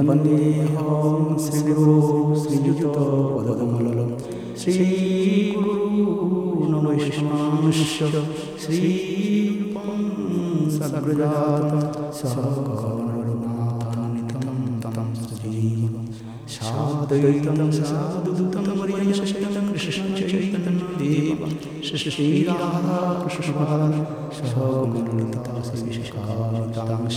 বন্দেহং শ্রীগুরু শ্রীযুত পদকমল শ্রীগুরু বৈষ্ণাংশ শ্রীপং সগ্রজাত সহকরণাথানিতম তম সজীব সাদৈতম সাদুতম মরিয়ম কৃষ্ণ চৈতন্য দেব শ্রীরাধা কৃষ্ণ সহকরণিতা শ্রী বিশকালিতাংশ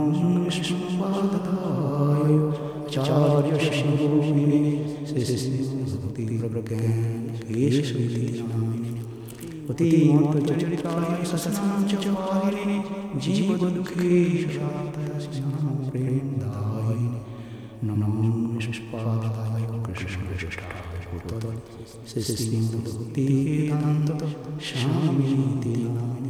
नमो विष्णुपादाय आचार्य शशिभूमिने श्रीस्मृतिप्रज्ञान केशवति नामिने अतीमोत्तचरित्राय ससनाञ्चवारिणे जीवदुःखेश्वरातस्याप्रेमदायिने नमो विष्णुपादाय कृष्णविशिष्टाय भूतले श्रीस्मृतिवेदान्त स्वामीति नामिने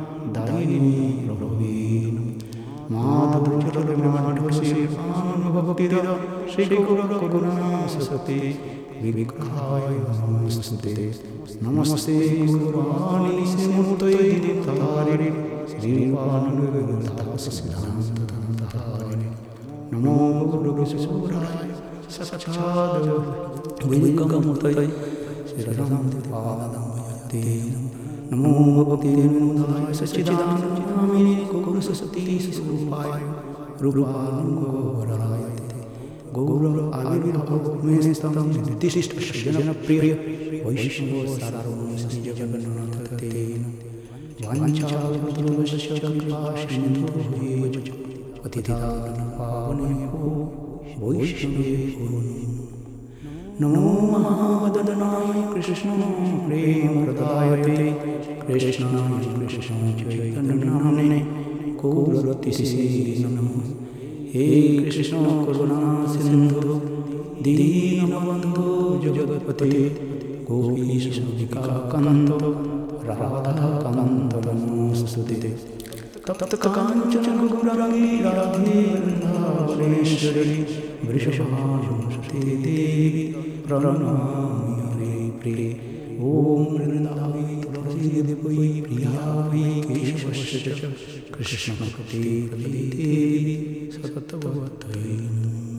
दायिनी रघुवीन् माधुर्यमाढ्यशीर्मानुभवतिद श्रीगुरुकरुणासते विविग्रहाय नमस्ते नमस्ते गुरुवाणी श्रीमूर्तये दीप्तारिणे श्रीवानुगदाससिद्धान्तधारिणे नमो गुरुविशूराय सचाद विविगमूर्तये श्रीरामदेवादमयते नमो नमो भक्तिरेणुदाय सच्चिदानन्दामि कुकुरसती स्वरूपाय रुग्वानुगोराय गौरव आविर्भाव में स्तम जनप्रिय वैष्णव सारों जगन्नाथ नमो महावदनाय कृष्ण प्रेमप्रदाय ते कृष्णाय कृष्ण चैतन्यनाम्ने गौरतिसे नमः हे कृष्ण करुणा सिन्धु दीनबन्धो जगत्पते गोपीशविकाकन्द राधाकान्त नमोऽस्तुते तप्त काञ्चन गौरङ्गी राधे वृन्दावनेश्वरी वृषभानुसुते देवी प्रणमामि हरे प्रिये ॐ वृन्दावै तुलसीदेवै प्रियावै केशवस्य च कृष्णभक्ते देवी सततवतै